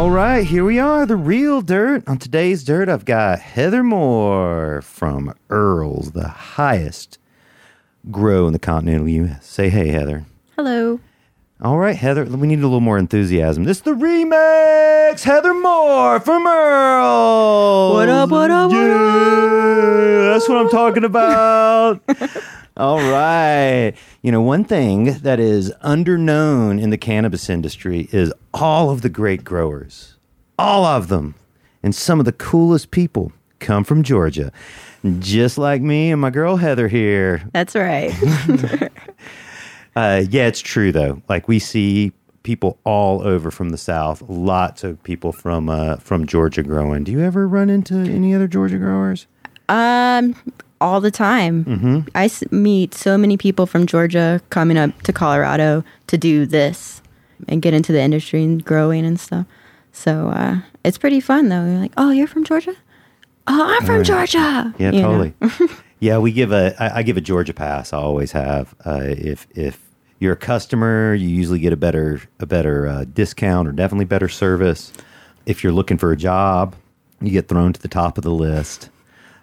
All right, here we are, the real dirt. On today's dirt, I've got Heather Moore from Earl's, the highest grow in the continental U.S. Say hey, Heather. Hello. All right, Heather, we need a little more enthusiasm. This is the remix, Heather Moore from Earl's. What up, what up, what yeah, That's what I'm talking about. All right. You know, one thing that is underknown in the cannabis industry is all of the great growers. All of them. And some of the coolest people come from Georgia. Just like me and my girl Heather here. That's right. Uh, yeah, it's true though. Like we see people all over from the south. Lots of people from uh, from Georgia growing. Do you ever run into any other Georgia growers? um, all the time. Mm-hmm. I s- meet so many people from Georgia coming up to Colorado to do this and get into the industry and growing and stuff. So uh, it's pretty fun though. You're like, oh, you're from Georgia? Oh, I'm from Georgia. Yeah, You totally. yeah, we give a. I, I give a Georgia pass. I always have. Uh, if if you're a customer, you usually get a better a better uh, discount or definitely better service. If you're looking for a job, you get thrown to the top of the list.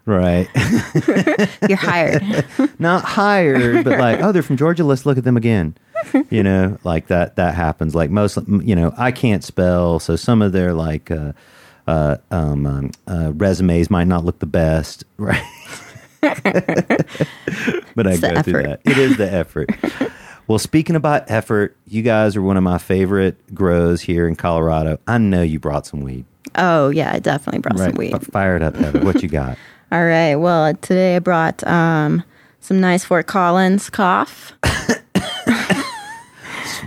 Right. You're hired. not hired, but like, oh, they're from Georgia. Let's look at them again. You know, like that. That happens. Like most, you know, I can't spell, so some of their like uh, uh, um, um, uh, resumes might not look the best, right? but I It's go through that. It is the effort. well, speaking about effort, you guys are one of my favorite grows here in Colorado. I know you brought some weed. oh yeah, I definitely brought some weed. Fire it up, Heather. What you got? All right. Well, today I brought um, some nice Fort Collins cough.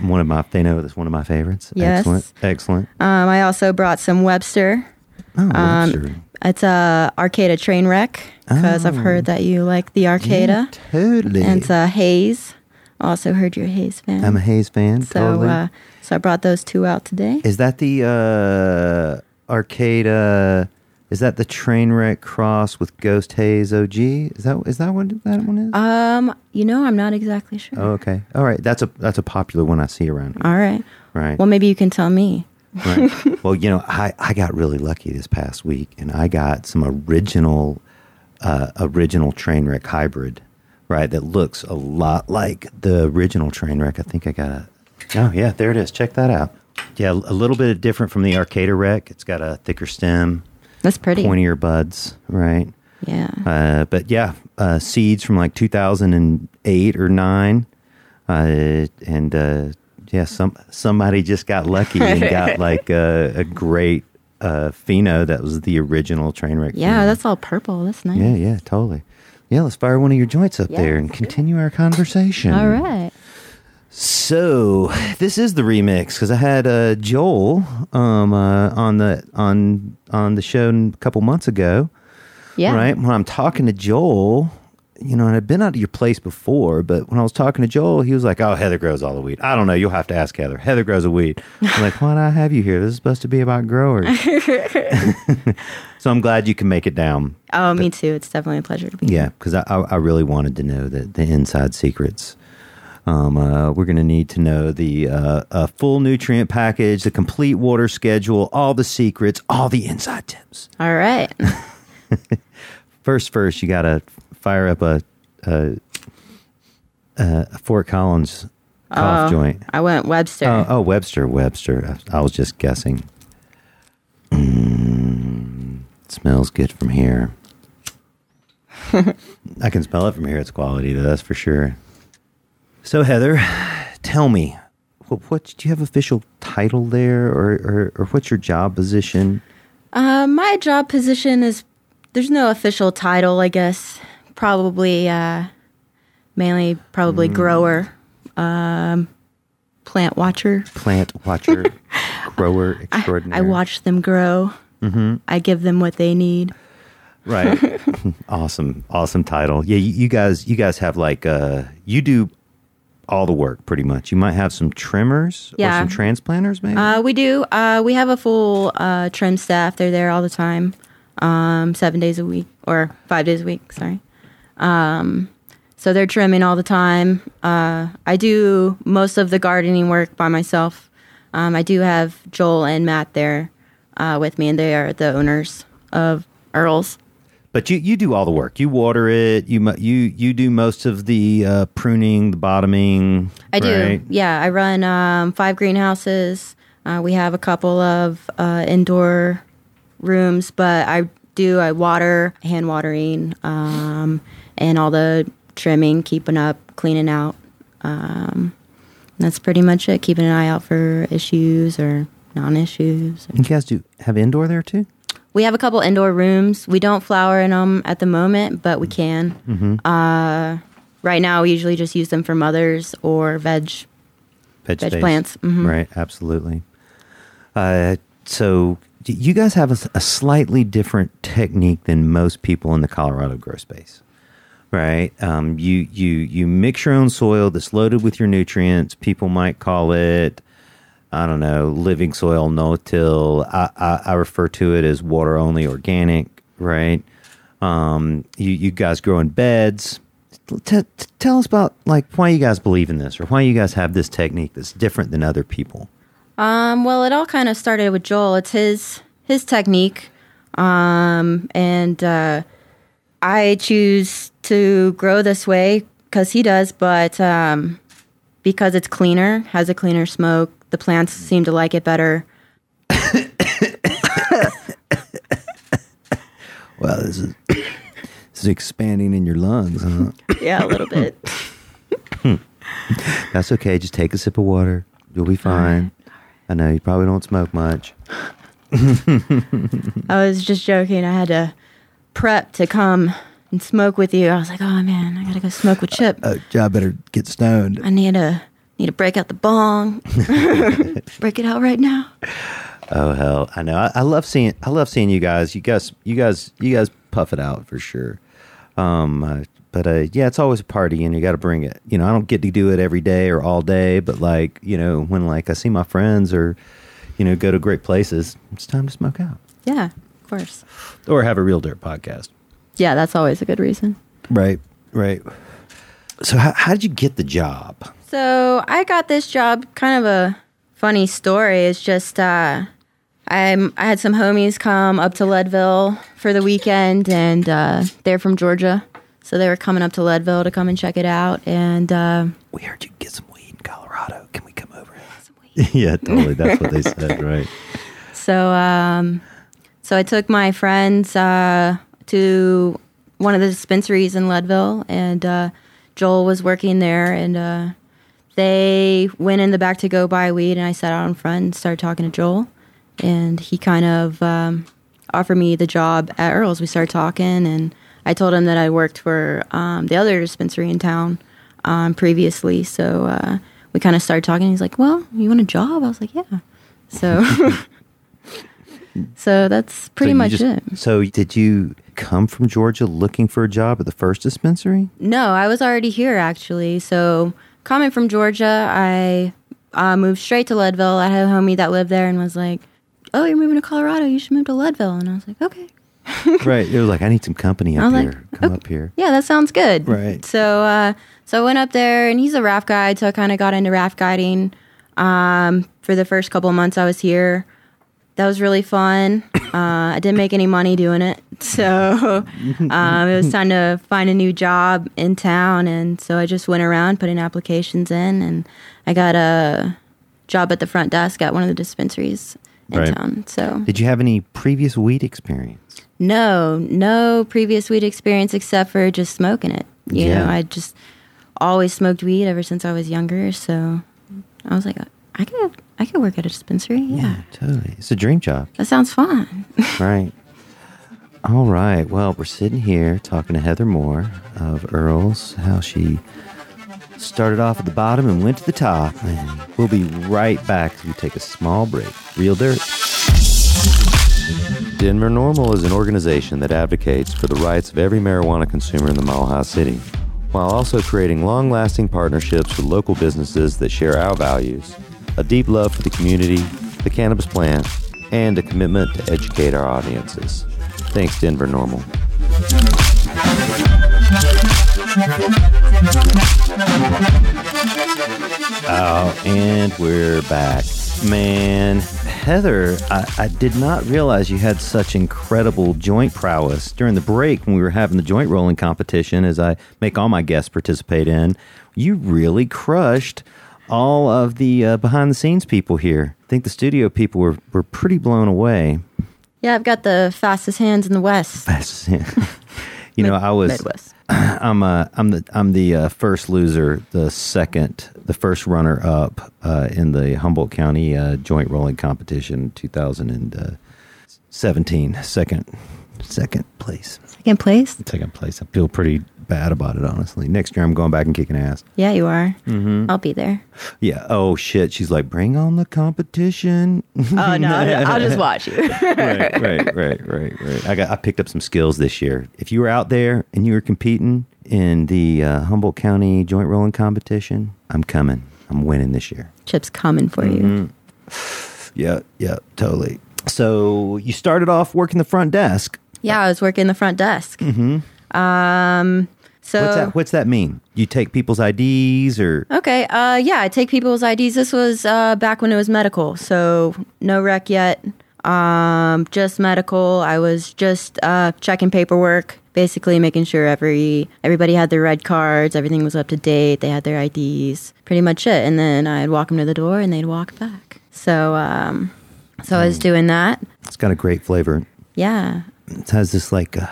One of my, they know that's one of my favorites. Yes. Excellent. Excellent. Um, I also brought some Webster. Oh, Um, Webster. It's a Arcata train wreck because I've heard that you like the Arcata. Totally. And it's a Haze. Also heard you're a Haze fan. I'm a Haze fan. so, totally. uh, so I brought those two out today. is that the uh, arcade? Is that the train wreck cross with Ghost Haze OG? Is that is that what that one is? Um, you know, I'm not exactly sure. oh, okay. All right. That's a that's a popular one I see around here. All right. Right. Well, maybe you can tell me. right. Well, you know, I, I got really lucky this past week, and I got some original uh, original train wreck hybrid, right? That looks a lot like the original train wreck. I think I got a. Oh yeah, there it is. Check that out. Yeah, a little bit different from the Arcata wreck. It's got a thicker stem, That's pretty. pointier buds, right? Yeah. Uh, but yeah, uh, seeds from like 2008 or nine, uh, and uh, yeah, some somebody just got lucky and got like a, a great uh, pheno that was the original train wreck. yeah, pheno. that's all purple. That's nice. yeah, yeah, totally. Yeah, let's fire one of your joints up Yeah, there and let's do it. continue our conversation. All right. So this is the remix because I had uh, Joel um, uh, on the on on the show a couple months ago. Yeah. Right. When I'm talking to Joel, you know, and I'd been out of your place before, but when I was talking to Joel, he was like, "Oh, Heather grows all the weed." I don't know. You'll have to ask Heather. Heather grows a weed. I'm like, "Why do I have you here? This is supposed to be about growers." so I'm glad you can make it down. Oh, me too. It's definitely a pleasure to be Yeah, because I, I I really wanted to know the the inside secrets. Um, uh, we're going to need to know the uh, full nutrient package, the complete water schedule, all the secrets, all the inside tips. All right. First, first, you got to fire up a, a, a Fort Collins cough Oh, joint. I went Webster. Oh, oh, Webster, Webster. I, I was just guessing. Mm, smells good from here. I can smell it from here. It's quality, though, that's for sure. So, Heather, tell me, what, what do you have official title there, or, or, or what's your job position? Uh, my job position is there's no official title, I guess. Probably, uh, mainly probably Mm. grower, um, plant watcher. Plant watcher, grower extraordinary. I extraordinary. watch them grow. Mm-hmm. I give them what they need. Right. awesome. Awesome title. Yeah, you, you guys you guys have like uh you do all the work pretty much. You might have some trimmers Yeah. or some transplanters maybe. Uh, we do. Uh, we have a full uh, trim staff. They're there all the time, um, seven days a week or five days a week. Sorry. Um, so they're trimming all the time. Uh, I do most of the gardening work by myself. Um, I do have Joel and Matt there uh, with me, and they are the owners of Earl's. But you, you do all the work. You water it. You you you do most of the uh, pruning, the bottoming. I do. Yeah, I run um, five greenhouses. Uh, we have a couple of uh, indoor rooms, but I do I water, hand watering, um, and all the trimming, keeping up, cleaning out. Um, that's pretty much it. Keeping an eye out for issues or non-issues. You guys do have indoor there too. We have a couple indoor rooms. We don't flower in them at the moment, but we can. Mm-hmm. Uh, right now, we usually just use them for mothers or veg Veg, veg plants. Mhm. Right, absolutely. Uh, so you guys have a slightly different technique than most people in the Colorado grow space, right? Um, you you you mix your own soil that's loaded with your nutrients. People might call it, I don't know, living soil, no till. I, I, I refer to it as water only organic, right? Um, you you guys grow in beds. T- t- tell us about like why you guys believe in this or why you guys have this technique that's different than other people. Um, well, it all kind of started with Joel. It's his his technique, um, and uh, I choose to grow this way because he does. But um, because it's cleaner, has a cleaner smoke, the plants seem to like it better. Wow, this is this is expanding in your lungs, huh? Yeah, a little bit. That's okay. Just take a sip of water. You'll be fine. I know you probably don't smoke much. I was just joking. I had to prep to come and smoke with you. I was like, oh man, I gotta go smoke with Chip. Uh, I better get stoned. I need to need to break out the bong. break it out right now. Oh hell, I know. I, I love seeing. I love seeing you guys. You guys. You guys. You guys puff it out for sure. Um, uh, but uh, yeah, it's always a party, and you got to bring it. You know, I don't get to do it every day or all day, but like you know, when like I see my friends or you know go to great places, it's time to smoke out Yeah, of course. or have a real dirt podcast. Yeah, that's always a good reason. Right. Right. So how, how did you get the job? So I got this job. Kind of a funny story. It's just uh, I'm I had some homies come up to Leadville for the weekend, and uh, they're from Georgia, so they were coming up to Leadville to come and check it out. And uh, We heard you get some weed in Colorado. Can we come over? yeah, totally. That's what they said. Right. So, um, so I took my friends uh, to one of the dispensaries in Leadville, and uh, Joel was working there, and uh, they went in the back to go buy weed, and I sat out in front and started talking to Joel, and he kind of um, offered me the job at Earl's. We started talking, and I told him that I worked for um, the other dispensary in town um, previously, so uh, we kind of started talking. He's like, "Well, you want a job?" I was like, "Yeah." So. So that's pretty So much just- it. So did you come from Georgia looking for a job at the first dispensary? No, I was already here actually. So coming from Georgia, I uh, moved straight to Leadville. I had a homie that lived there and was like, "Oh, you're moving to Colorado? You should move to Leadville." And I was like, "Okay." right. It was like I need some company up here. like, come okay. up here. Yeah, that sounds good. Right. So, uh, so I went up there, and he's a raft guide, so I kind of got into raft guiding. Um, for the first couple of months I was here, that was really fun. Uh, I didn't make any money doing it, so um, it was time to find a new job in town, and so I just went around putting applications in, and I got a job at the front desk at one of the dispensaries in Right. town. So Did you have any previous weed experience? no, no previous weed experience except for just smoking it. You Yeah. know, I just always smoked weed ever since I was younger. So I was like, I could, I could work at a dispensary. Yeah, totally. It's a dream job. that sounds fun. right. All right. Well, we're sitting here talking to Heather Moore of Earl's, how she started off at the bottom and went to the top. And we'll be right back as we take a small break. Real Dirt. Denver NORML is an organization that advocates for the rights of every marijuana consumer in the Mile High City, while also creating long lasting partnerships with local businesses that share our values, a deep love for the community, the cannabis plant, and a commitment to educate our audiences. Thanks, Denver NORML. Oh, and we're back. Man, Heather, I, I did not realize you had such incredible joint prowess. During the break, when we were having the joint rolling competition, as I make all my guests participate in, you really crushed all of the uh, behind the scenes people here. I think the studio people were, were pretty blown away. Yeah, I've got the fastest hands in the West. That's- you know, Mid- I was Midwest. I'm uh, I'm the I'm the uh, first loser, the second, the first runner up uh, in the Humboldt County uh, joint rolling competition, 2017. Second, second place, Second place? second place. I feel pretty bad about it, honestly. Next year, I'm going back and kicking ass. Yeah, you are. Mm-hmm. I'll be there. Yeah. Oh shit. She's like, bring on the competition. Oh no, I'll just watch you. right, right, right, right, right. I got I picked up some skills this year. If you were out there and you were competing in the uh, Humboldt County joint rolling competition, I'm coming. I'm winning this year. Chip's coming for Mm-hmm. you. Yeah, yeah, totally. So you started off working the front desk. Yeah, I was working the front desk. Mm-hmm. Um, so What's that? What's that mean? You take people's IDs or Okay. Uh, yeah, I take people's IDs. This was uh, back when it was medical, so no rec yet. Um, just medical. I was just uh, checking paperwork, basically making sure every everybody had their red cards, everything was up to date, they had their IDs, pretty much it. And then I'd walk them to the door, and they'd walk back. So, um, so I was doing that. it's got a great flavor. Yeah. It has this like uh,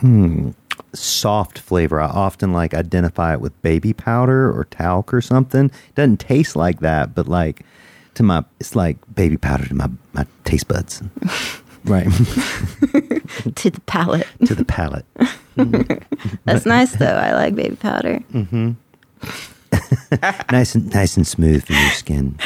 hmm, soft flavor. I often like identify it with baby powder or talc or something. It doesn't taste like that, but like to my, it's like baby powder to my my taste buds. right To the palate. to the palate. That's nice though. I like baby powder. Mm-hmm. nice and nice and smooth for your skin.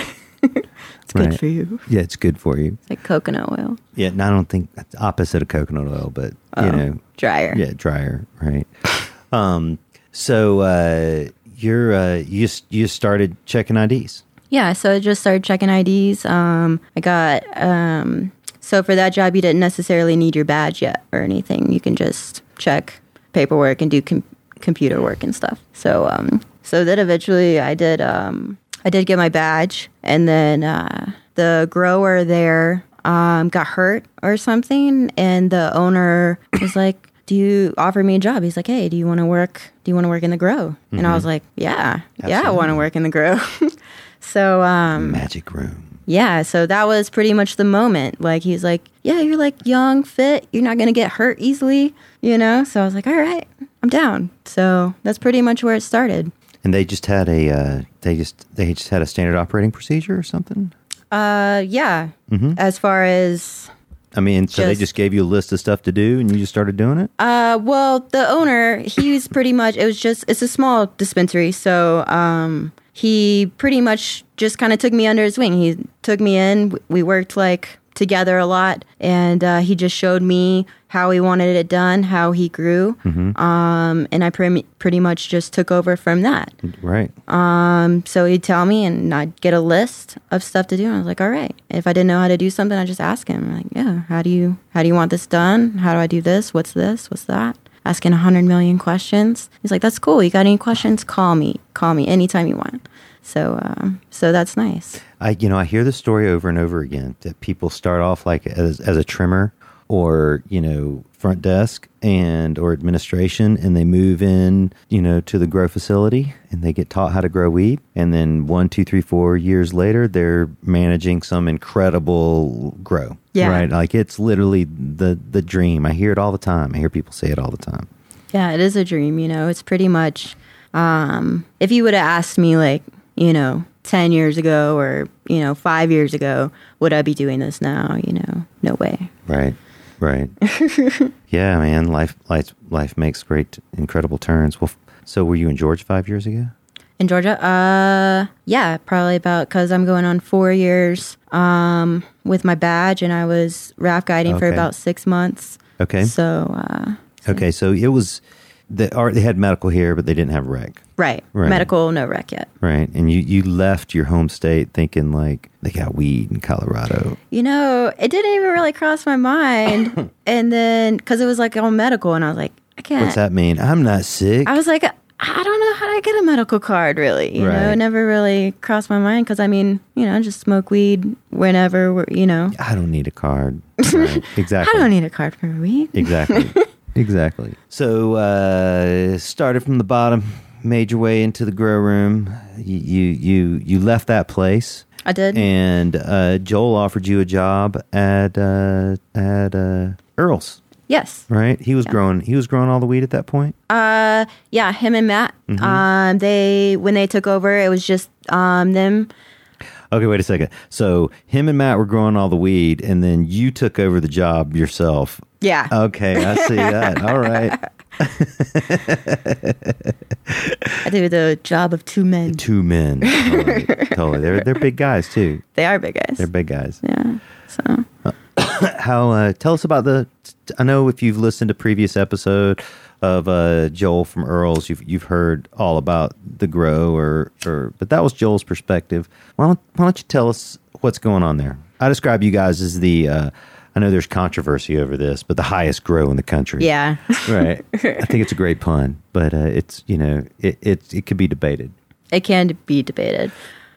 It's good for you. Yeah, it's good for you. Like coconut oil. Yeah, and I don't think that's opposite of coconut oil, but you Oh, know, drier. yeah, drier, right? um, so uh, you're uh, you you started checking IDs. Yeah, so I just started checking IDs. Um, I got um, so for that job, you didn't necessarily need your badge yet or anything. You can just check paperwork and do com- computer work and stuff. So um, so then eventually, I did um, I did get my badge, and then uh, the grower there um, got hurt or something, and the owner was like. Do you offer me a job? He's like, "Hey, do you want to work? Do you want to work in the grow?" And I was like, "Yeah, yeah, I want to work in the grow." so, um, Magic room. yeah, so that was pretty much the moment. Like he's like, "Yeah, you're like young, fit. You're not gonna get hurt easily, you know." So I was like, "All right, I'm down." So that's pretty much where it started. And they just had a uh, they just they just had a standard operating procedure or something. Uh, yeah. As far as I mean, so they Just- just gave you a list of stuff to do, and you just started doing it. Uh, well, the owner, he's pretty much, it was just, it's a small dispensary. So, um, he pretty much just kind of took me under his wing. He took me in. We worked like together a lot. And, uh, he just showed me how he wanted it done, how he grew. Um, and I pretty, pretty much just took over from that. Right. Um, so he'd tell me and I'd get a list of stuff to do. And I was like, all right. If I didn't know how to do something, I just ask him. like, yeah, how do you how do you want this done? How do I do this? What's this? What's that? Asking a hundred million questions. He's like, that's cool. You got any questions? Call me. Call me anytime you want. So um, so that's nice. I you know I hear the story over and over again that people start off like as as a trimmer or you know front desk and or administration and they move in you know to the grow facility and they get taught how to grow weed and then one two three four years later they're managing some incredible grow Yeah. right like it's literally the the dream i hear it all the time i hear people say it all the time Yeah, it is a dream. You know, it's pretty much. Um, if you would have asked me, like, you know, ten years ago or you know five years ago, would I be doing this now? You know, no way. Right. Right. yeah, man. Life, life, life makes great, incredible turns. Well, so were you in Georgia five years ago? In Georgia, uh, yeah, probably about because I'm going on four years um, with my badge, and I was raft guiding for about six months. Okay. So, uh, Okay. So it was the art. They had medical here, but they didn't have rec. right, Right. medical, no rec yet. Right. And you you left your home state thinking like they got weed in Colorado. You know, it didn't even really cross my mind, and then because it was like all medical, and I was like, I can't. What's that mean? I'm not sick. I was like, I don't know how to get a medical card, really. You know, it never really crossed my mind because I mean, you know, I just smoke weed whenever, we're, you know. I don't need a card. Right. Exactly. I don't need a card for weed. Exactly. exactly. So uh, started from the bottom, made your way into the grow room. You you you, you left that place, I did. and uh, Joel offered you a job at uh, at uh, Earl's. yes. Right? He was growing. He was growing all the weed at that point. Uh, yeah, him and Matt. Mm-hmm. Um, they when they took over, it was just um them. Okay, wait a second. So him and Matt were growing all the weed, and then you took over the job yourself. Yeah. Okay, I see that. All right, I do the job of two men. two men. Totally, totally. They're they're big guys too. They are big guys. They're big guys. yeah. So How? Uh, tell us about the. I know if you've listened to previous episode of uh, Joel from Earl's, you've you've heard all about the grow, or or but that was Joel's perspective. Why don't Why don't you tell us what's going on there? I describe you guys as the. Uh, I know there's controversy over this, but the highest grow in the country. yeah. right. I think it's a great pun, but uh, it's you know it it it could be debated. it can be debated.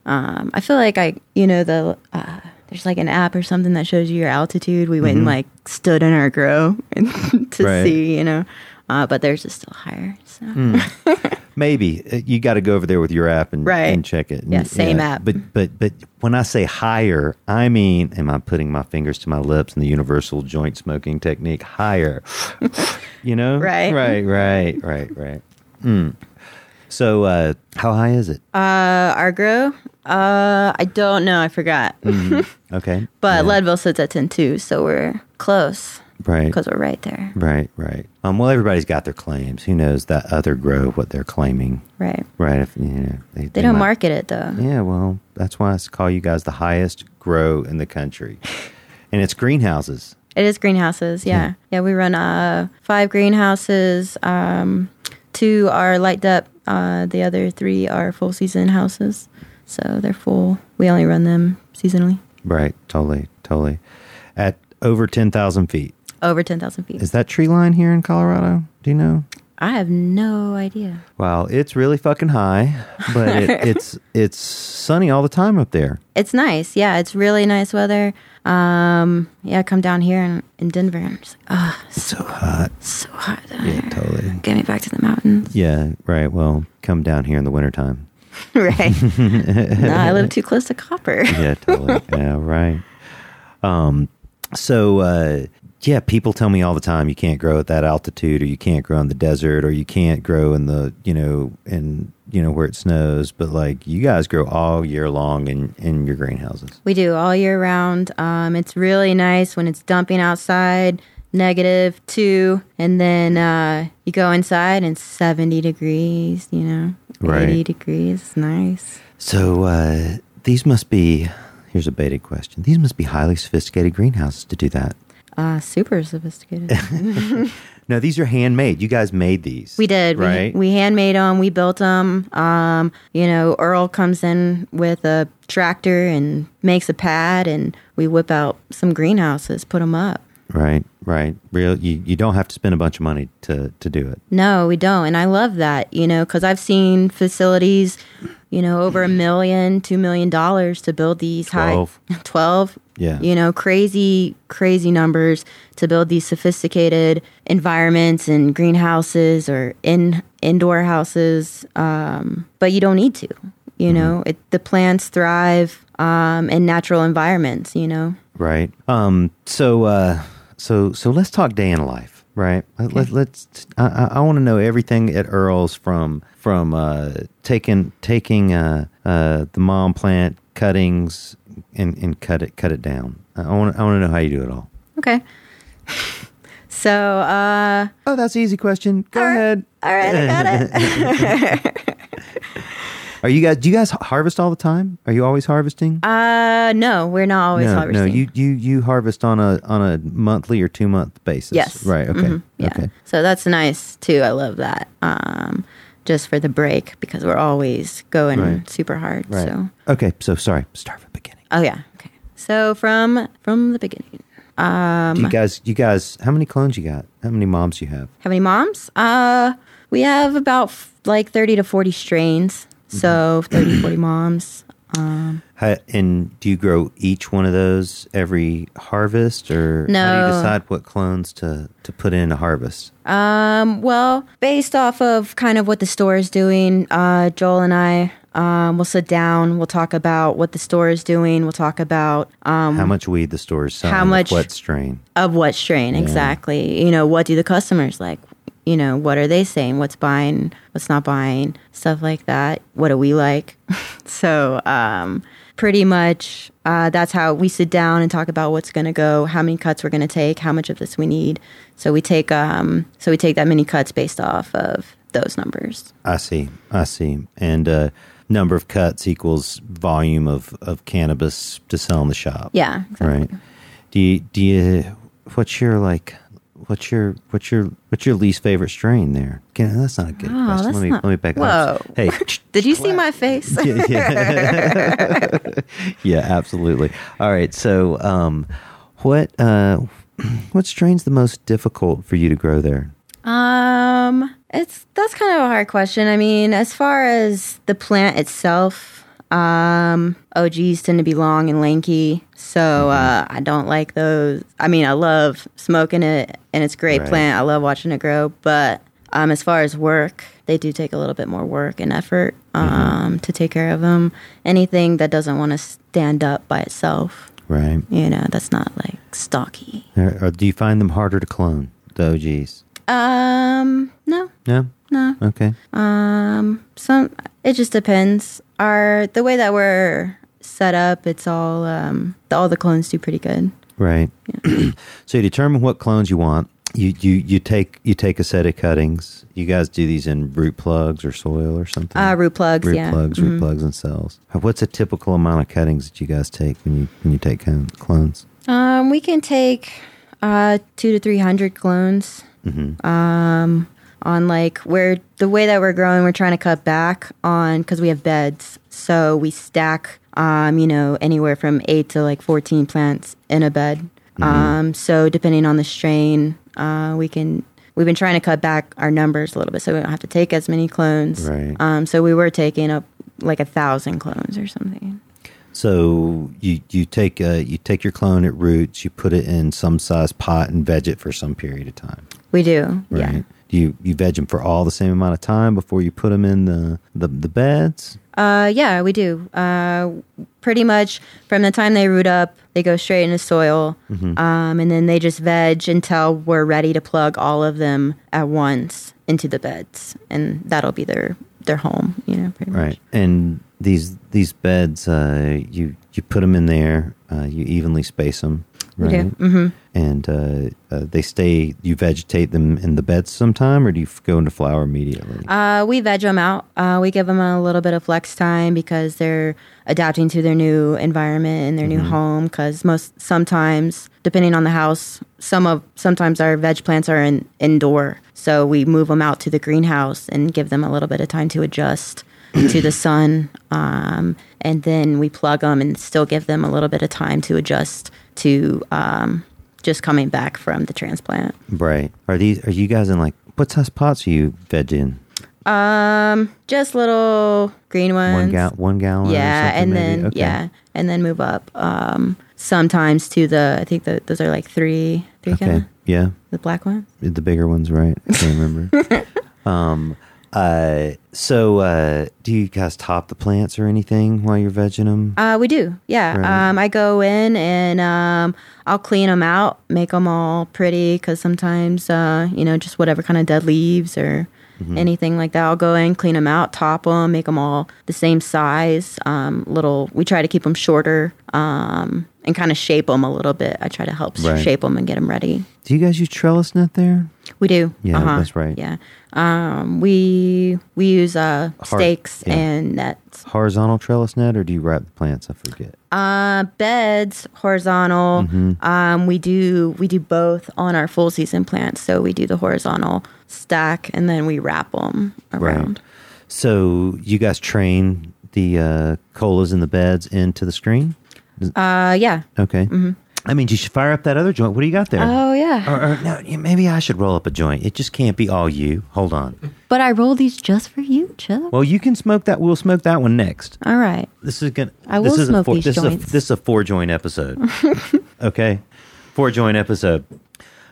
Um, I feel like I, you know, the uh, there's like an app or something that shows you your altitude. We went and like stood in our grow and to Mm-hmm. Right. see, you know, uh, but theirs is still higher. So Maybe Uh, you got to go over there with your app and, Right. and check it. Yeah, same app. But but but when I say higher, I mean, am I putting my fingers to my lips in the universal joint smoking technique? Higher, you know? Right. right, right, right, right. Mm. So uh, how high is it? uh, uh, I don't know. I forgot. Okay, But. Yeah. Leadville sits at 10 so we're close right, because we're right there. right, right. Um, well, everybody's got their claims. Who knows that other grow what they're claiming? Right. Right. If, you know, they, They don't might- market it though. Yeah, well, that's why I call you guys the highest grow in the country. And it's greenhouses. It is greenhouses. Yeah. Yeah. we run uh, five greenhouses. Um, two are light dep. Uh, the other three are full season houses. So they're full. We only run them seasonally Right, totally, totally. At over 10,000 feet. Over 10,000 feet. Is that tree line here in Colorado? Do you know? I have no idea. Wow, it's really fucking high, but it, it's it's sunny all the time up there. It's nice. Yeah. It's really nice weather. Um, yeah. Come down here in, in Denver and I'm just like, oh, It's so hot. so hot down Yeah, here. totally. Get me back to the mountains. Yeah, right. Well, come down here in the wintertime. right. no, I live too close to copper. Yeah, totally. yeah, right. Um, so uh, yeah, people tell me all the time you can't grow at that altitude, or you can't grow in the desert, or you can't grow in the you know in you know where it snows. But like you guys grow all year long in in your greenhouses. We do all year round. Um, it's really nice when it's dumping outside, negative two, and then uh, you go inside and 70 degrees, you know, Right. 80 degrees. It's nice. So uh, these must be. Here's a baited question. These must be highly sophisticated greenhouses to do that. Uh, super sophisticated. No, these are handmade. You guys made these. we did. right? We, we handmade them. We built them. Um, you know, Earl comes in with a tractor and makes a pad, and we whip out some greenhouses, put them up. right, right. Real. You, you don't have to spend a bunch of money to to do it. No, we don't. And I love that, you know, because I've seen facilities, you know, over a million, two million dollars to build these Twelve. high 12. Yeah. You know, crazy, crazy numbers to build these sophisticated environments and greenhouses or in indoor houses. Um, but you don't need to, you know, it, the plants thrive um, in natural environments, you know. Right. Um. So. Uh. So. So let's talk day in life. Right. Let, let, let's. I. I, I want to know everything at Earl's from from uh taking taking uh uh the mom plant cuttings and and cut it cut it down. I want I want to know how you do it all. Okay. So, uh, Oh, that's an easy question. Go All right. ahead. all right, I got it. Are you guys? Do you guys harvest all the time? Are you always harvesting? Uh, no, we're not always no, harvesting. no. You you you harvest on a on a monthly or two month basis. Yes. Right. Okay. Mhm. Yeah. Okay. So that's nice too. I love that. Um, just for the break because we're always going Right. super hard. Right. So, Okay. So sorry. Start from the beginning. oh yeah. Okay. So from from the beginning, um, Do you guys? You guys? How many clones you got? How many moms you have? how many moms? Uh, We have about f- like 30 to 40 strains. So 30, 40 moms. Um, How, and do you grow each one of those every harvest, or how do you decide what clones to, to put in a harvest? Um, well, based off of kind of what the store is doing, uh, Joel and I um, will sit down. We'll talk about what the store is doing. We'll talk about um, How much weed the store is selling? How much- What strain? of what strain exactly. You know, what do the customers like? You know, what are they saying? What's buying? What's not buying? Stuff like that. What do we like? so, um, pretty much, uh, that's how we sit down and talk about what's going to go, how many cuts we're going to take, how much of this we need. So we take, um, so we take that many cuts based off of those numbers. I see. I see. And uh, number of cuts equals volume of, of cannabis to sell in the shop. Yeah. Exactly. Right. Do you do you what's your like what's your what's your what's your least favorite strain there? Can, that's not a good Oh, question. Let me not- let me back Whoa. up. Hey, Did you see my face? yeah, yeah. yeah, absolutely. All right. So, um, what uh, what strain's the most difficult for you to grow there? Um, it's that's kind of a hard question. I mean, as far as the plant itself, um, OGs tend to be long and lanky, so uh, I don't like those. I mean, I love smoking it, and it's a great Right. plant. I love watching it grow, but um, as far as work, they do take a little bit more work and effort um, to take care of them. Anything that doesn't want to stand up by itself, Right. you know, that's not like stocky. Or, or do you find them harder to clone? The OGs? Um, no, No. No. Okay. Um, some it just depends. Our the way that we're set up, it's all um, the, all the clones do pretty good. Right. Yeah. so you determine what clones you want. You, you you take you take a set of cuttings. You guys do these in root plugs or soil or something. Uh, root plugs, root yeah. plugs, root plugs, and cells. What's a typical amount of cuttings that you guys take when you when you take clones? Um, we can take uh two to three hundred clones. Mm-hmm. Um, on like where the way that we're growing, we're trying to cut back on because we have beds, so we stack. Um, you know, anywhere from eight to like fourteen plants in a bed. Mm-hmm. Um, so depending on the strain, uh, we can. We've been trying to cut back our numbers a little bit, so we don't have to take as many clones. Right. Um, so we were taking up like a thousand clones or something. So you you take uh, you take your clone at roots, you put it in some size pot and veg it for some period of time. We do, Right. yeah. Do you you veg them for all the same amount of time before you put them in the the, the beds? Uh, yeah, we do. Uh, pretty much from the time they root up, they go straight into soil, Mm-hmm. um, and then they just veg until we're ready to plug all of them at once into the beds, and that'll be their their home. You know, pretty much. Right. And these these beds, uh, you you put them in there. Uh, you evenly space them. We Right. do. hmm And uh, uh, they stay. You vegetate them in the beds sometime, or do you f- go into flower immediately? Uh, we veg them out. Uh, we give them a little bit of flex time because they're adapting to their new environment and their new home. Because most sometimes, depending on the house, some of sometimes our veg plants are in indoor, so we move them out to the greenhouse and give them a little bit of time to adjust to the sun, um, and then we plug them and still give them a little bit of time to adjust to um, just coming back from the transplant. right. Are these? Are you guys in like what size pots are you veg in? Um, just little green ones. One gal, one gallon. Yeah, and then Okay. yeah, and then move up. Um, sometimes to the I think the, those are like three, three Okay. gallon, Yeah. the black ones. The bigger ones, right? I can't remember. um, uh, so, uh, do you guys top the plants or anything while you're vegging them? Uh, we do, yeah. Right. Um, I go in and um, I'll clean them out, make them all pretty because sometimes uh, you know just whatever kind of dead leaves or Mm-hmm. anything like that. I'll go in, clean them out, top them, make them all the same size. Um, little, we try to keep them shorter um, and kind of shape them a little bit. I try to help Right. shape them and get them ready. do you guys use trellis net there? We do. Yeah, uh-huh. that's right. Yeah. Um, we we use uh, stakes yeah. and nets. Horizontal trellis net, or do you wrap the plants? I forget. Uh, beds horizontal. Mm-hmm. Um, we do we do both on our full season plants. So we do the horizontal stack and then we wrap them around. So, you guys train the uh, colas in the beds into the screen? Uh, yeah. Okay. Mm-hmm. I mean, you should fire up that other joint. What do you got there? Oh yeah. or, or no, maybe I should roll up a joint. It just can't be all you. Hold on. But I rolled these just for you, Chip. Well, you can smoke that. We'll smoke that one next. All right. This is gonna. I this will is a smoke four, these this joints. Is a, this is a four joint episode. okay, four joint episode.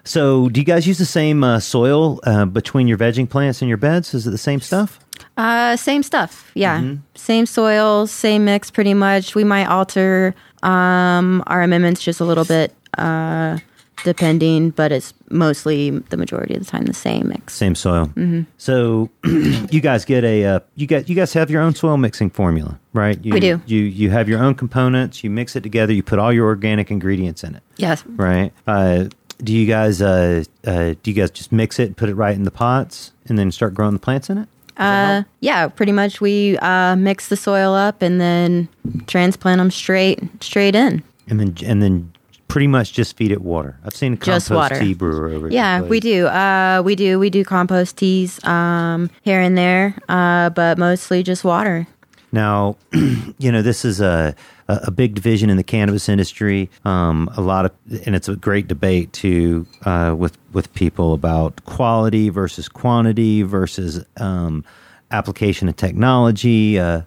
So, do you guys use the same uh, soil uh, between your vegging plants and your beds? Is it the same stuff? Uh, same stuff. Yeah. Mm-hmm. Same soil, same mix pretty much. We might alter um, our amendments just a little bit uh, depending, but it's mostly the majority of the time the same mix. Same soil. Mm-hmm. So, you guys get a uh, you get you guys have your own soil mixing formula, right? You, We do. You you have your own components. You mix it together. You put all your organic ingredients in it. Yes. right? Uh, do you guys uh, uh, do you guys just mix it, and put it right in the pots, and then start growing the plants in it? Uh, yeah, pretty much we uh, mix the soil up and then transplant them straight straight in. And then and then pretty much just feed it water. I've seen a compost Just water. tea brewer over. Yeah, we do. Uh, we do. We do compost teas um, here and there, uh, but mostly just water. Now, you know this is a a big division in the cannabis industry. Um, a lot of, and it's a great debate too uh, with with people about quality versus quantity versus um, application of technology. Uh,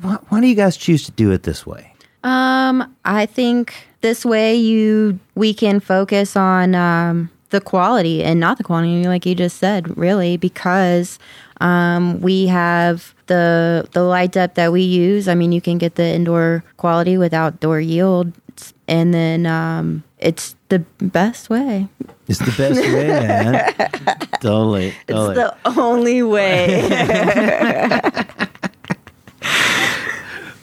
why, why do you guys choose to do it this way? Um, I think this way you we can focus on um, the quality and not the quantity, like you just said, really, because um, we have the the light dep that we use. I mean, you can get the indoor quality with outdoor yield, and then um, it's the best way. It's the best way, man. totally, totally. It's the only way.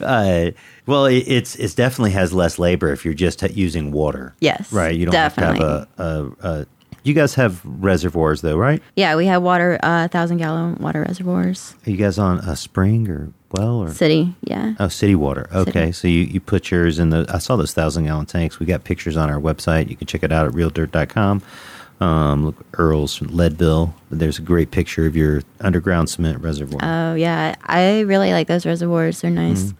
uh, well, it, it's it's definitely has less labor if you're just using water. Yes, right. You don't definitely. have to have a, a, a. You guys have reservoirs though, right? yeah, we have water, uh, thousand gallon water reservoirs. Are you guys on a spring or well or? City, yeah. Oh, city water. Okay, City. so you, you put yours in the. I saw those thousand gallon tanks. We got pictures on our website. You can check it out at realdirt.com. Um, look, Earl's Leadville. There's a great picture of your underground cement reservoir. Oh yeah, I really like those reservoirs. They're nice.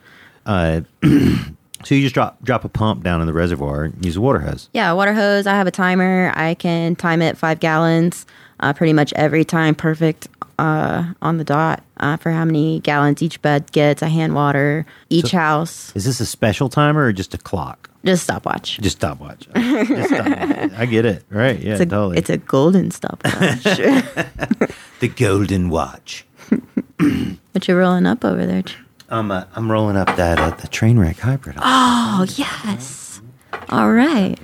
Uh, so you just drop drop a pump down in the reservoir and use a water hose. Yeah, water hose. I have a timer. I can time it five gallons, uh, pretty much every time, perfect uh, on the dot uh, for how many gallons each bed gets. I hand water each house. Is this a special timer or just a clock? Just stopwatch. Just stopwatch. Just stopwatch. I get it. Right. Yeah, It's a, totally. it's a golden stopwatch. the golden watch. what you rolling up over there? Ch- I'm, uh, I'm rolling up that uh, the train wreck hybrid. Oh yes. All right.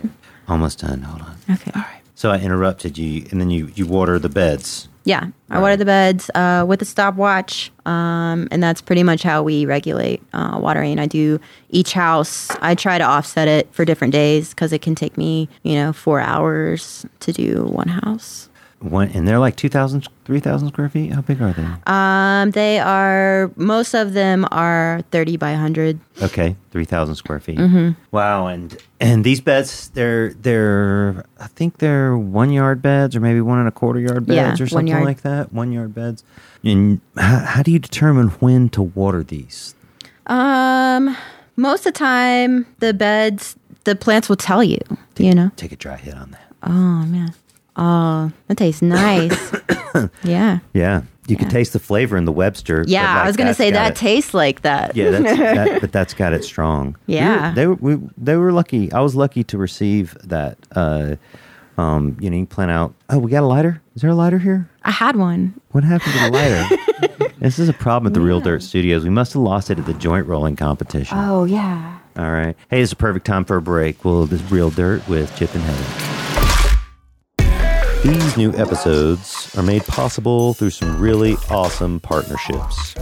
Almost done. Hold on. Okay. All right. So I interrupted you, and then you, you water the beds. Yeah, I water the beds uh, with a stopwatch, um, and that's pretty much how we regulate uh, watering. I do each house. I try to offset it for different days because it can take me, you know, four hours to do one house. One, and they're like 2,000, 3,000 square feet. How big are they? Um, they are most of them are thirty by hundred. Okay, 3,000 square feet. Mm-hmm. Wow, and and these beds, they're they're I think they're one yard beds or maybe one and a quarter yard beds Yeah, or something like that. One yard beds. And how, how do you determine when to water these? Um, most of the time, the beds, the plants will tell you. You know. Take a dry hit on that. Oh man. Oh, that tastes nice. yeah. Yeah, you can taste the flavor in the Webster. but, Yeah, like, I was gonna that's say got that it- tastes like that. Yeah, that's, that, but that's got it strong. We were- Yeah. they were we, they were lucky. I was lucky to receive that. Uh, um, you know, you plan out. Oh, we got a lighter. Is there a lighter here? I had one. What happened to the lighter? this is a problem at the Real Dirt Studios. We must have lost it at the joint rolling competition. Oh yeah. All right. Hey, it's a perfect time for a break. Well, this is Real Dirt with Chip and Heather. These new episodes are made possible through some really awesome partnerships.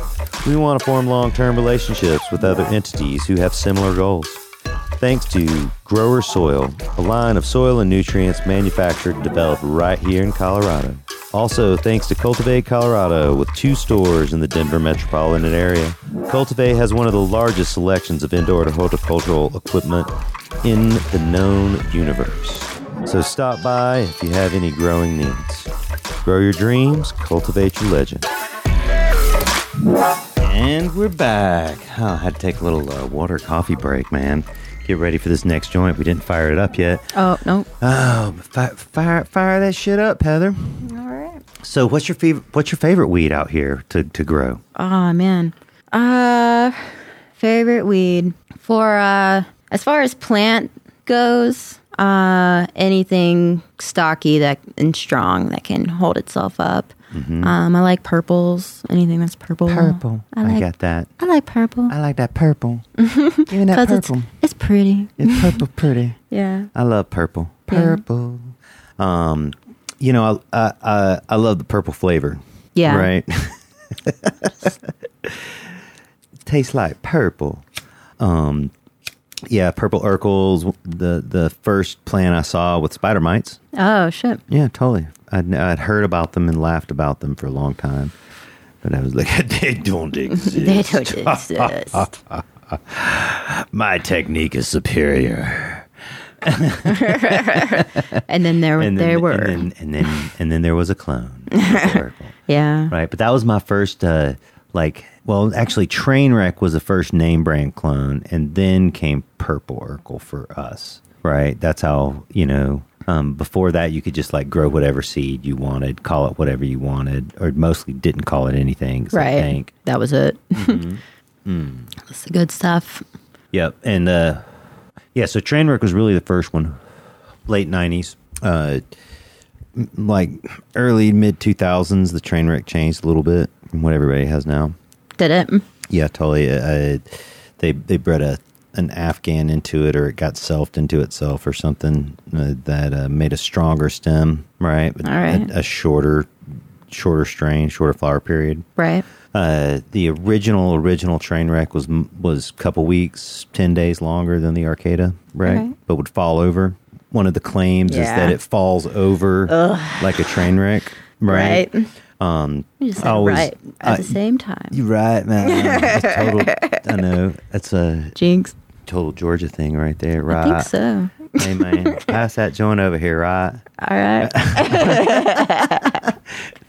We want to form long term relationships with other entities who have similar goals. Thanks to Grower Soil, a line of soil and nutrients manufactured and developed right here in Colorado. Also, thanks to Cultivate Colorado with two stores in the Denver metropolitan area. Cultivate has one of the largest selections of indoor horticultural equipment in the known universe. So stop by if you have any growing needs. Grow your dreams, cultivate your legend. And we're back. Oh, I had to take a little uh, water coffee break, man. Get ready for this next joint. We didn't fire it up yet. Oh no. Oh, fire, fire, fire that shit up, Heather. All right. So, what's your favorite? What's your favorite weed out here to, to grow? Oh man. Uh favorite weed. For uh as far as plant goes, uh anything stocky that and strong that can hold itself up. Um I like purples. Anything that's purple. Purple. I I, got that. I like purple. I like that purple. Me that Because it's purple. it's pretty. It's purple pretty. Yeah. I love purple. Yeah. Purple. Um, you know, I, I I I love the purple flavor. Yeah. Right. Tastes like purple. Um, yeah, purple Urkels. The the first plant I saw with spider mites. Oh shit. Yeah, totally. I'd, I'd heard about them and laughed about them for a long time, but I was like, they don't exist. They don't exist. My technique is superior. and then there And then, there were. and then, and then and then there was a clone. Yeah. right? But that was my first, uh, like, well, actually, Trainwreck was the first name brand clone, and then came Purple Urkel for us, right? That's how you know. Um, before that, you could just like grow whatever seed you wanted, call it whatever you wanted, or mostly didn't call it anything. Right. think. That was it. Mm-hmm. That's the good stuff. Yep, and uh, yeah, so Trainwreck was really the first one, late '90s. Uh, like early mid 2000s, the Trainwreck changed a little bit what everybody has now. Did it? Yeah, totally. Uh, they they bred a an Afghan into it, or it got selfed into itself, or something uh, that uh, made a stronger stem, right? All right. A, a shorter shorter strain, shorter flower period. Right. Uh, the original original train wreck was was a couple weeks, ten days longer than the Arcata, right? Okay. But would fall over. One of the claims is that it falls over like a train wreck, right? Right. Um, You just always- right at I- the same time. you're right, man. Total, I know that's a Jinx. total Georgia thing right there, I right? think so. Hey, man, pass that joint over here, right? All right.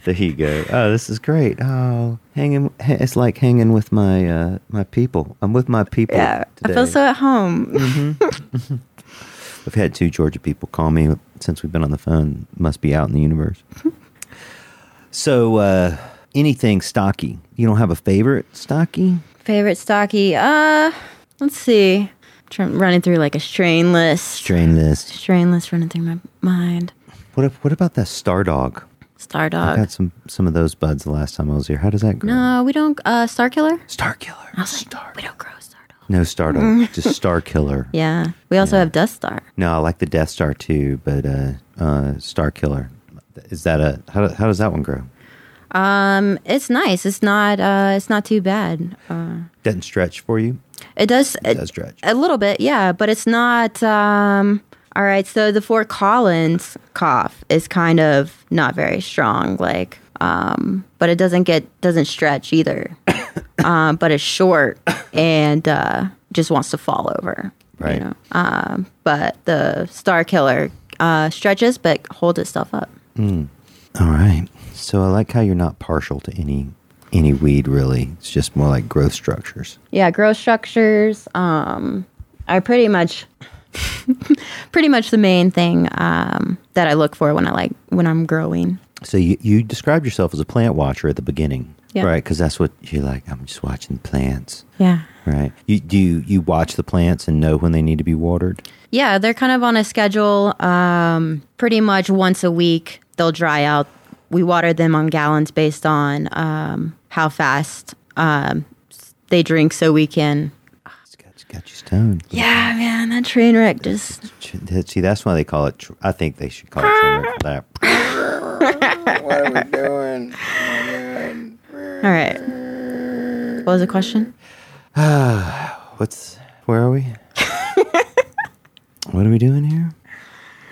There you go. Oh, this is great. Oh, hanging. It's like hanging with my uh, my people. I'm with my people. yeah. I feel so at home. I've had two Georgia people call me since we've been on the phone. Must be out in the universe. so, uh, anything stocky? You don't have a favorite stocky? Favorite stocky? Uh, let's see. Trying running through like a strain list. Strain list. Strain list running through my mind. What if, What about that Star Dog? Star dog. I got some some of those buds the last time I was here. How does that grow? No, we don't. Uh, Star Killer. Star Killer. I was like, Star. we don't grow Star Dog. No Star Dog. just Star Killer. Yeah. We also have Death Star. No, I like the Death Star too, but uh, uh, Star Killer. Is that a how, how does that one grow? Um, it's nice. It's not. Uh, it's not too bad. Uh, Doesn't stretch for you. it does. It does stretch. A little bit, yeah, but it's not. Um, all right, so the Fort Collins cough is kind of not very strong, like, um, but it doesn't get doesn't stretch either. um, but it's short and uh, just wants to fall over, Right. You know? Um, but the Star Killer uh, stretches but holds itself up. All right. So I like how you're not partial to any any weed really. It's just more like growth structures. Yeah, growth structures. Um, are pretty much, pretty much the main thing um, that I look for when I like when I'm growing. So you you described yourself as a plant watcher at the beginning, Yeah. right? Because that's what you're like. I'm just watching plants, Yeah, right? You do you, you watch the plants and know when they need to be watered. yeah, they're kind of on a schedule. Um, pretty much once a week, they'll dry out. We water them on gallons based on um, how fast um, they drink, so we can. It's got, it's got you stoned. Yeah, man, that train wreck just. See, that's why they call it. Tr- I think they should call it train wreck for that. what are we doing? All right. What was the question? What's where are we? what are we doing here?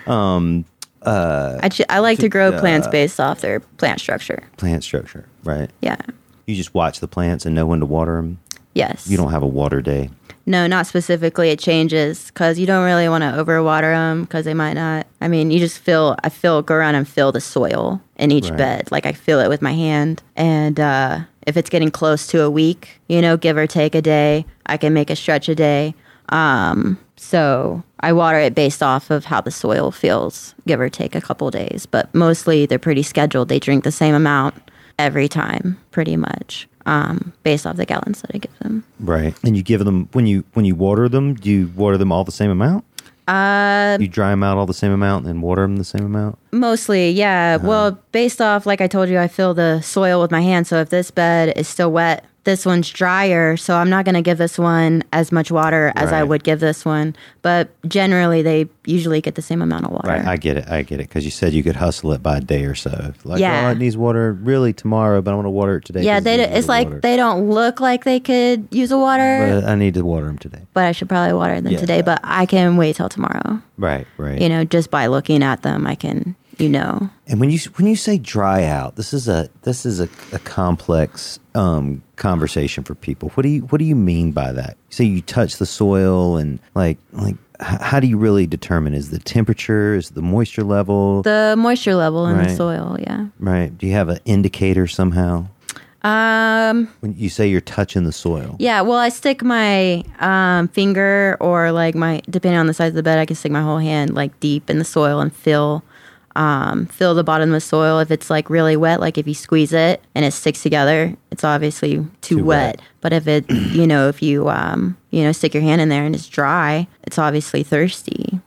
Um, I, ch- I like to grow uh, plants based off their plant structure. plant structure, right? Yeah. You just watch the plants and know when to water them. Yes. You don't have a water day. No, not specifically. It changes because you don't really want to overwater them because they might not. I mean, you just feel. I feel go around and feel the soil in each Right. bed. Like I feel it with my hand. And uh, if it's getting close to a week, you know, give or take a day, I can make a stretch a day. Um, so I water it based off of how the soil feels, give or take a couple days. But mostly they're pretty scheduled. They drink the same amount every time, pretty much, um, based off the gallons that I give them. Right. And you give them when you when you water them, do you water them all the same amount? Uh, You dry them out all the same amount and then water them the same amount? Mostly, yeah. Well, based off, like I told you, I fill the soil with my hand. So if this bed is still wet, this one's drier. So I'm not going to give this one as much water as I would give this one. But generally, they usually get the same amount of water. Right. I get it. I get it. Because you said you could hustle it by a day or so. Like, Yeah. oh, it needs water really tomorrow, but I want to water it today. Yeah, they, it it's like water. they don't look like they could use a water, But I need to water them today. but I should probably water them Yeah. today. But I can wait till tomorrow. Right. Right. You know, just by looking at them, I can, you know. And when you when you say dry out, this is a this is a, a complex um, conversation for people. What do you what do you mean by that? You say you touch the soil and like like h- how do you really determine is the temperature is the moisture level The moisture level in Right. the soil, yeah. right? Do you have an indicator somehow Um, when you say you're touching the soil? Yeah, well, I stick my um, finger or like my depending on the size of the bed, I can stick my whole hand like deep in the soil and feel um, feel the bottom of the soil. If it's like really wet, like if you squeeze it and it sticks together, it's obviously too, Too wet. wet. But if it, you know, if you um, you know stick your hand in there and it's dry, it's obviously thirsty.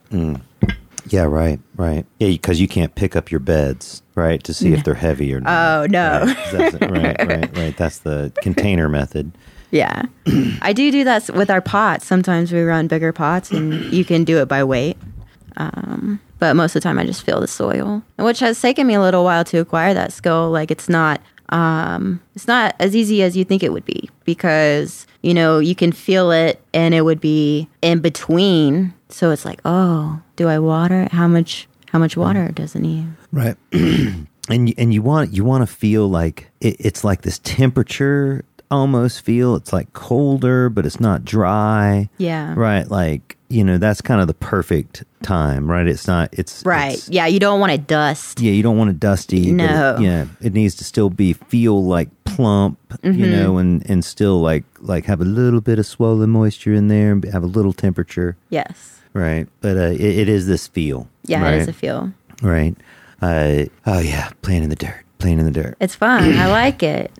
Yeah, right, right. Yeah, because you can't pick up your beds, right, to see if they're heavy or not. Oh, no. Right, That's right, right, right. That's the container method. Yeah, I do do that with our pots. Sometimes we run bigger pots, and you can do it by weight. Um, but most of the time, I just feel the soil, which has taken me a little while to acquire that skill. Like it's not, um, it's not as easy as you think it would be because you know you can feel it, and it would be in between. So it's like, oh, do I water? How much? How much water does it need? Right. and you, and you want you want to feel like it, it's like this temperature almost feel it's like colder but it's not dry. Yeah. Right, like you know that's kind of the perfect time, right? It's not it's Right. it's- Yeah. You don't want it dust. yeah, you don't want it dusty. No. It, yeah, it needs to still be feel like plump, you Mm-hmm. know, and and still like like have a little bit of swollen moisture in there and have a little temperature, Yes. right? But uh, it, it is this feel. Yeah. right? It is a feel. right. Uh, oh yeah, playing in the dirt, playing in the dirt. It's fun. I like it.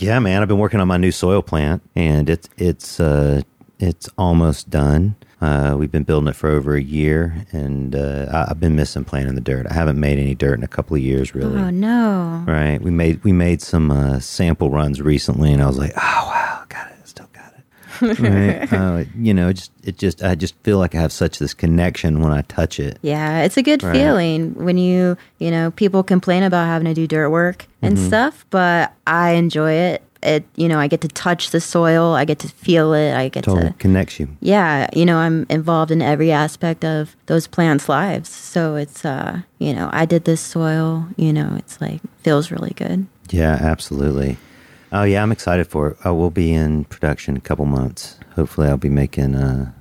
Yeah, man, I've been working on my new soil plant, and it's it's uh, it's almost done. Uh, we've been building it for over a year, and uh, I, I've been missing playing in the dirt. I haven't made any dirt in a couple of years, really. Oh no. Right. We made we made some uh, sample runs recently, and I was like, oh wow, got it, still got it. Right. Uh, you know, it just it just I just feel like I have such this connection when I touch it. Yeah, it's a good Right. feeling when you, you know, people complain about having to do dirt work and Mm-hmm. stuff, but I enjoy it. It, you know, I get to touch the soil, I get to feel it, I get Totally to connects you. Yeah, you know, I'm involved in every aspect of those plants' lives. So it's uh, you know, I did this soil, you know, it's like feels really good. Yeah, absolutely. Oh yeah, I'm excited for it. I will be in production in a couple months. Hopefully, I'll be making uh,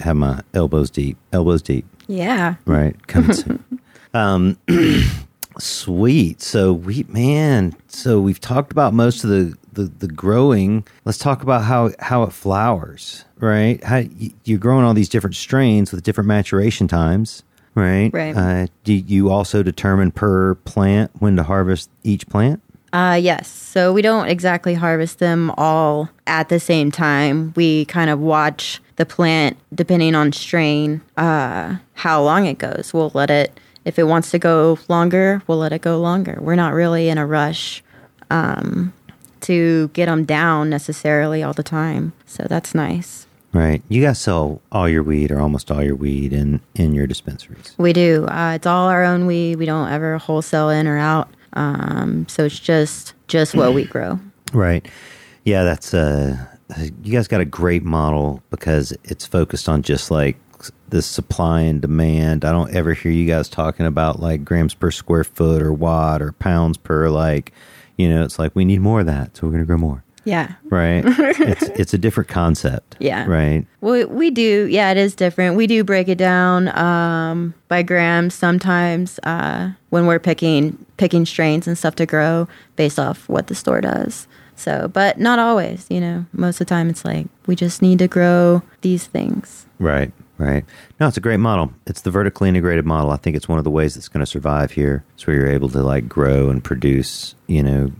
have my elbows deep, elbows deep. Yeah. Right, coming soon. Um, sweet. So we man. So we've talked about most of the, the the growing. Let's talk about how how it flowers. Right, how you're growing all these different strains with different maturation times. Right. Right. Uh, do you also determine per plant when to harvest each plant? Uh, yes. So we don't exactly harvest them all at the same time. We kind of watch the plant depending on strain, uh, how long it goes. We'll let it, if it wants to go longer, we'll let it go longer. We're not really in a rush um, to get them down necessarily all the time. So that's nice. Right. You guys sell all your weed or almost all your weed in in your dispensaries. We do. Uh, it's all our own weed. We don't ever wholesale in or out. Um, so it's just just what we grow. Right. Yeah, that's uh you guys got a great model because it's focused on just like the supply and demand. I don't ever hear you guys talking about like grams per square foot or watt or pounds per like, you know, it's like we need more of that, so we're going to grow more. Yeah. Right? it's it's a different concept. Yeah. Right. Well, we do. Yeah, it is different. We do break it down um, by grams sometimes uh, when we're picking picking strains and stuff to grow based off what the store does. So, but not always, you know. Most of the time, it's like we just need to grow these things. Right, right. No, it's a great model. It's the vertically integrated model. I think it's one of the ways that's going to survive here. It's where you're able to like grow and produce, you know,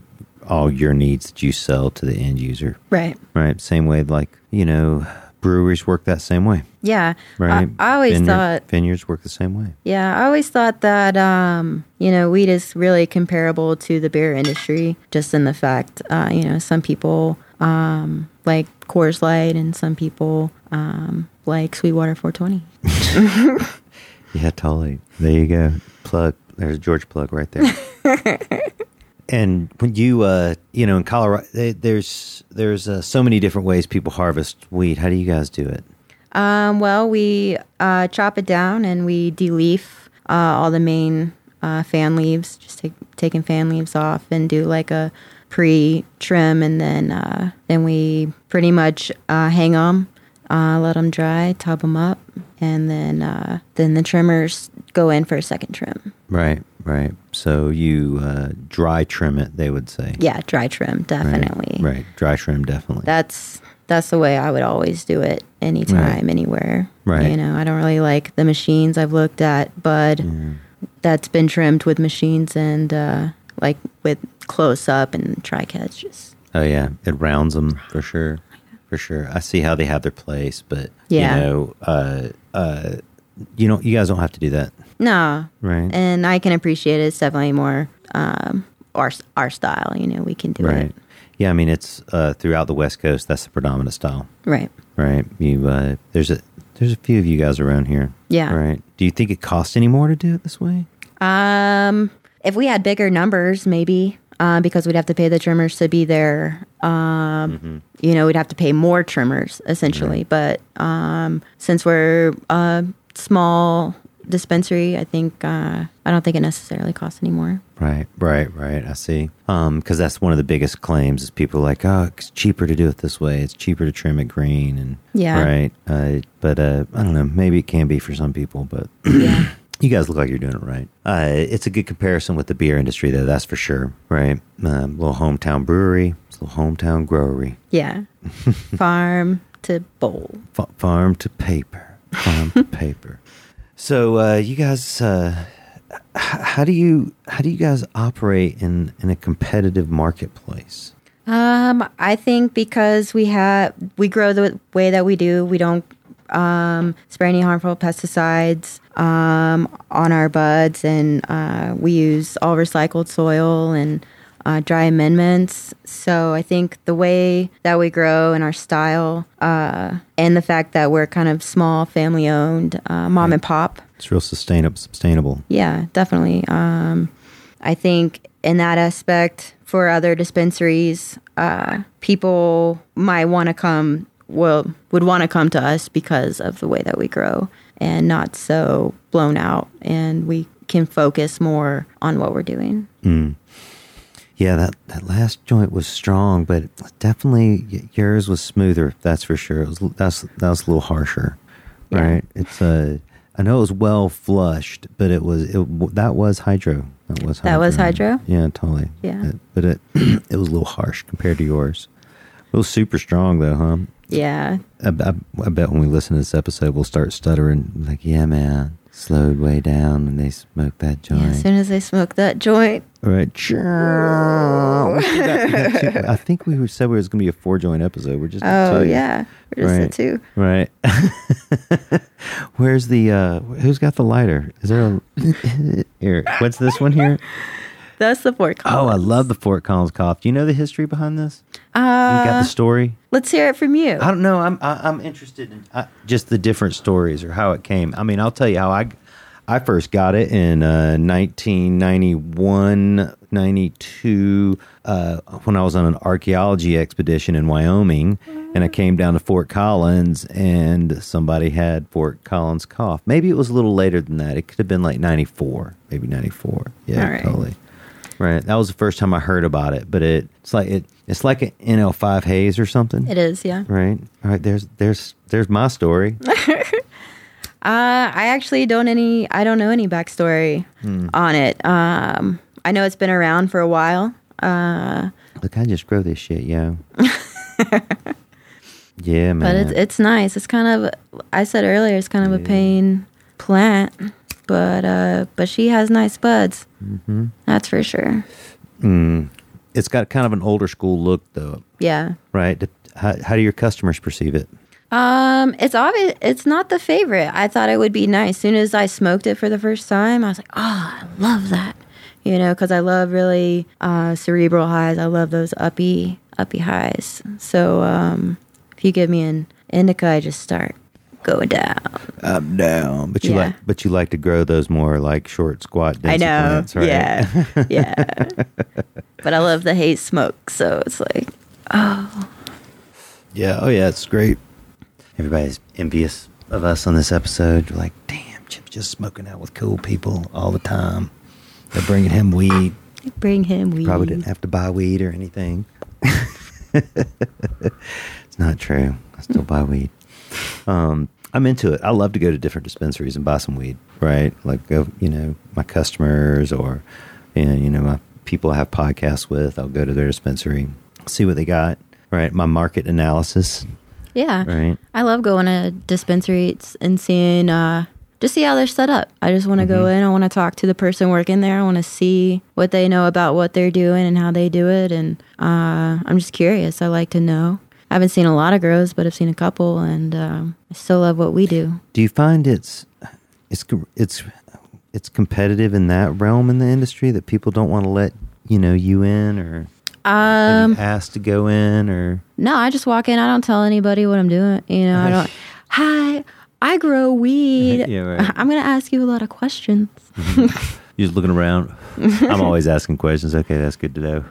all your needs that you sell to the end user. Right. Right. Same way, like, you know, breweries work that same way. Yeah. Right. I, I always Vineyard- thought vineyards work the same way. Yeah, I always thought that um, you know weed is really comparable to the beer industry, just in the fact uh, you know some people um, like Coors Light and some people um, like Sweetwater 420. Yeah, totally. There you go. Plug. There's a George plug right there. and when you, uh, you know, in Colorado, they, there's there's uh, so many different ways people harvest weed. How do you guys do it? Um, well, we uh, chop it down and we de-leaf uh, all the main uh, fan leaves, just take, taking fan leaves off and do like a pre-trim, and then uh, then we pretty much uh, hang them, uh, let them dry, tub them up, and then uh, then the trimmers go in for a second trim. Right, right. So you uh, dry trim it. They would say. Yeah, dry trim, definitely. Right, dry trim definitely. That's that's the way I would always do it anytime, anywhere. Right. You know, I don't really like the machines I've looked at, bud that's been trimmed with machines and uh, like with close up and try catch. Just Oh yeah, it rounds them for sure, for sure. I see how they have their place, but Yeah. you know, uh, uh, you don't. You guys don't have to do that, no, right? and I can appreciate it. It's definitely more um, our our style. You know, we can do right. it. Yeah, I mean, it's uh, throughout the West Coast. That's the predominant style, Right. right? You uh, there's a there's a few of you guys around here, Yeah. Right? Do you think it costs any more to do it this way? Um, if we had bigger numbers, maybe. Uh, because we'd have to pay the trimmers to be there. Um, You know, we'd have to pay more trimmers essentially. But um, since we're a small dispensary, I think uh, I don't think it necessarily costs any more. Right, right, right. I see. Um, because that's one of the biggest claims is people are like, oh, it's cheaper to do it this way. It's cheaper to trim it green, and Yeah. right. Uh, but uh, I don't know. Maybe it can be for some people, but Yeah. you guys look like you're doing it right. Uh, it's a good comparison with the beer industry, though. That's for sure. Right. Um, little hometown brewery, it's a little hometown growery, Yeah. Farm to bowl. Fa- farm to paper, to paper. So uh, you guys. Uh, h- how do you how do you guys operate in in a competitive marketplace? Um, I think because we have we grow the way that we do, we don't um, spray any harmful pesticides um, on our buds, and uh, we use all recycled soil and uh, dry amendments. So I think the way that we grow and our style, uh, and the fact that we're kind of small, family owned, uh, mom and pop, It's real sustainable. Sustainable. yeah, definitely. Um, I think in that aspect, for other dispensaries, uh, people might want to come. Well, would want to come to us because of the way that we grow and not so blown out, and we can focus more on what we're doing. Yeah, that, that last joint was strong, but definitely yours was smoother. That's for sure. It was that's that was a little harsher, Yeah. right? It's a I know it was well flushed, but it was it that was hydro. That was That was hydro? Yeah, totally. Yeah. It- but it it was a little harsh compared to yours. It was super strong though, huh? Yeah, I, I, I bet when we listen to this episode, we'll start stuttering like, "Yeah, man." Slowed way down and they smoked that joint. yeah. As soon as they smoke that joint, All right. We still got- we got two- I think we were said we was going to be a four joint episode. We're just at oh two. yeah, we're just Right. at two. Right. Where's the uh who's got the lighter? Is there a here? What's this one here? That's the Fort Oh, I love the Fort Collins cough. Do you know the history behind this? You Uh, got the story? let's hear it from you. I don't know. I'm I, I'm interested in uh, just the different stories or how it came. I mean, I'll tell you how I I first got it in uh, 1991, 92 uh, when I was on an archaeology expedition in Wyoming, and I came down to Fort Collins, and somebody had Fort Collins cough. Maybe it was a little later than that. It could have been like 94, maybe 94. Yeah, right. totally. Right. That was the first time I heard about it, but it, it's like it it's like an NL5 haze or something. It is, yeah. Right. All right. There's there's there's my story. Uh, I actually don't any. I don't know any backstory Hmm. on it. Um, I know it's been around for a while. Uh, Look, I just grow this shit, yo. yeah, man. But it's it's nice. It's kind of I said earlier it's kind of a pain plant, but uh but she has nice buds. Mm-hmm. That's for sure. Mm. It's got kind of an older school look, though, Yeah. right? How, how do your customers perceive it? Um, it's obvious. It's not the favorite. I thought it would be nice. Soon as I smoked it for the first time, I was like, "Oh, I love that," you know, because I love really uh, cerebral highs. I love those uppy, uppy highs. So, um, if you give me an indica, I just start going down. I'm down, but you Yeah. like, but you like to grow those more like short, squat. I know. plants, right? Yeah, yeah. but I love the haze smoke, so it's like, oh. Yeah. Oh, yeah. It's great. Everybody's envious of us on this episode. We're like, damn, Chip's just smoking out with cool people all the time. They're bringing him weed. bring him weed. Probably didn't have to buy weed or anything. it's not true. I still buy weed. Um, I'm into it. I love to go to different dispensaries and buy some weed, right? Like go, you know, my customers or, and you know, my people I have podcasts with. I'll go to their dispensary, see what they got. Right, my market analysis. Yeah. Right. I love going to dispensaries and seeing, uh, just see how they're set up. I just want to go in. I want to talk to the person working there. I want to see what they know about what they're doing and how they do it. And uh, I'm just curious. I like to know. I haven't seen a lot of grows, but I've seen a couple, and um, I still love what we do. Do you find it's it's it's it's competitive in that realm in the industry that people don't want to let you know you in or Um, asked to go in or no, I just walk in. I don't tell anybody what I'm doing. You know, I don't. Hi, I grow weed. Yeah, right. I'm gonna ask you a lot of questions. you're just looking around. I'm always asking questions. Okay, that's good to know.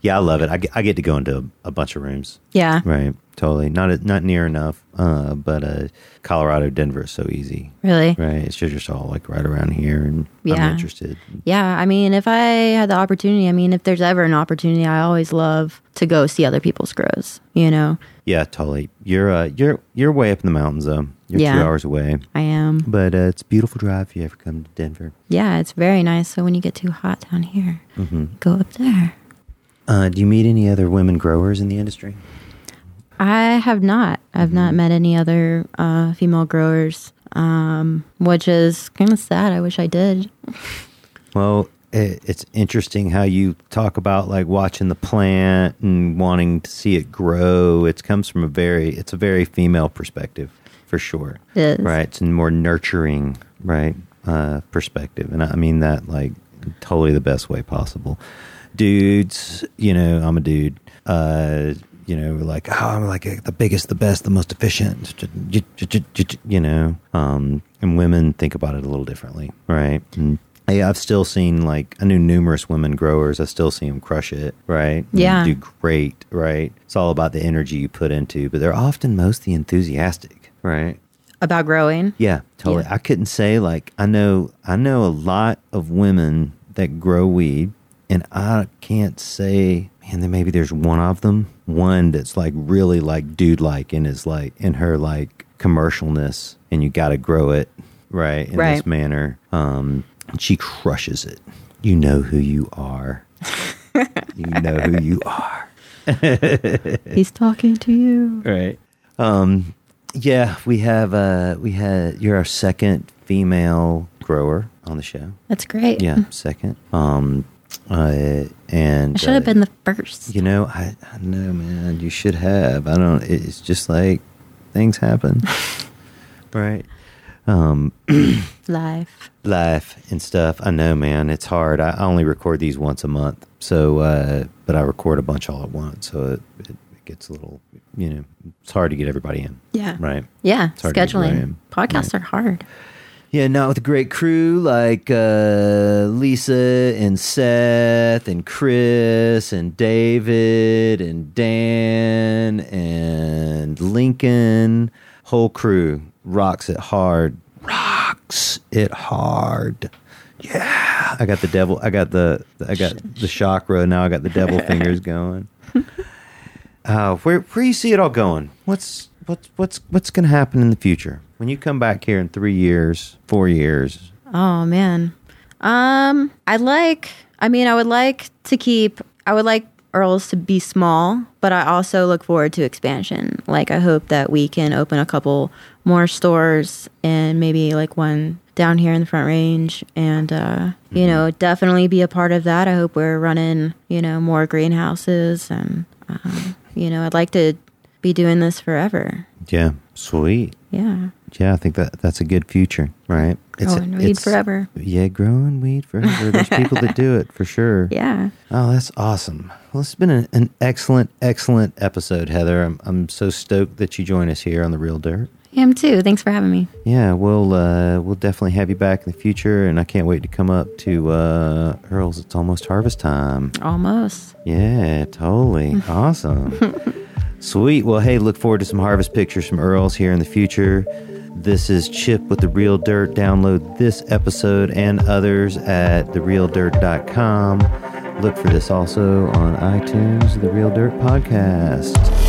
yeah, I love it. I get, I get to go into a bunch of rooms. Yeah. Right, totally. Not not near enough, uh, but uh, Colorado, Denver is so easy. Really. Right, it's just, just all like right around here, and Yeah. I'm interested. Yeah, I mean, if I had the opportunity, I mean, if there's ever an opportunity, I always love to go see other people's grows. You know, Yeah, totally. You're uh, you're you're way up in the mountains, though. You're Yeah. two hours away, I am. but uh, it's a beautiful drive if you ever come to Denver. Yeah, it's very nice. So when you get too hot down here, hmm go up there. Uh, do you meet any other women growers in the industry? I have not. I've not met any other uh, female growers, um, which is kind of sad. I wish I did. Well, it, it's interesting how you talk about like watching the plant and wanting to see it grow. It comes from a very, it's a very female perspective for sure. It is. Right. It's a more nurturing, right, uh, perspective. And I mean that like totally the best way possible. Dudes, you know, I'm a dude. Uh, you know, like, oh, I'm like the biggest, the best, the most efficient, you know. Um, and women think about it a little differently, right? And hey, I've still seen like I knew numerous women growers. I still see them crush it, right? Yeah. do great, right? It's all about the energy you put into, but they're often mostly enthusiastic, right? About growing. Yeah, totally. Yeah. I couldn't say like I know I know a lot of women that grow weed, and I can't say man. Then maybe there's one of them, one that's like really like dude like and is like in her like commercialness, and you got to grow it right in this manner. Um, and she crushes it. You know who you are. you know who you are. He's talking to you. Right. Um, yeah, we have uh, we had you're our second female grower on the show. That's great. Yeah, second. Um, uh, and I should have uh, been the first. You know, I, I know, man. You should have. I don't. It's just like things happen, right? Um, Life. life and stuff. I know, man. It's hard. I only record these once a month, so uh, but I record a bunch all at once, so it, it, it gets a little. You know, it's hard to get everybody in. Yeah. Right. Yeah. It's hard to get Scheduling. in. Podcasts Right. are hard. Yeah, not with a great crew like uh, Lisa and Seth and Chris and David and Dan and Lincoln. Whole crew rocks it hard. Rocks it hard. Yeah, I got the devil. I got the. I got the shaka. Now I got the devil fingers going. Uh, where where you see it all going? What's what's what's what's going to happen in the future when you come back here in three years, four years? Oh man. Um, I like I mean, I would like to keep, I would like Earl's to be small, but I also look forward to expansion. Like, I hope that we can open a couple more stores and maybe like one down here in the Front Range and, uh, you know, definitely be a part of that. I hope we're running, you know, more greenhouses and, um, you know, I'd like to be doing this forever. Yeah, sweet. Yeah. Yeah, I think that that's a good future, right? It's, Growing weed forever. Yeah, growing weed forever. There's people that do it for sure. Yeah. Oh, that's awesome. Well, it's been an, an excellent, excellent episode, Heather. I'm, I'm so stoked that you join us here on the Real Dirt. I am too. Thanks for having me. Yeah, we'll uh, we'll definitely have you back in the future, and I can't wait to come up to uh, Earl's. It's almost harvest time. Almost. Yeah, totally. awesome. Sweet. Well, hey, look forward to some harvest pictures from Earl's here in the future. This is Chip with The Real Dirt. Download this episode and others at therealdirt.com. Look for this also on iTunes, The Real Dirt Podcast.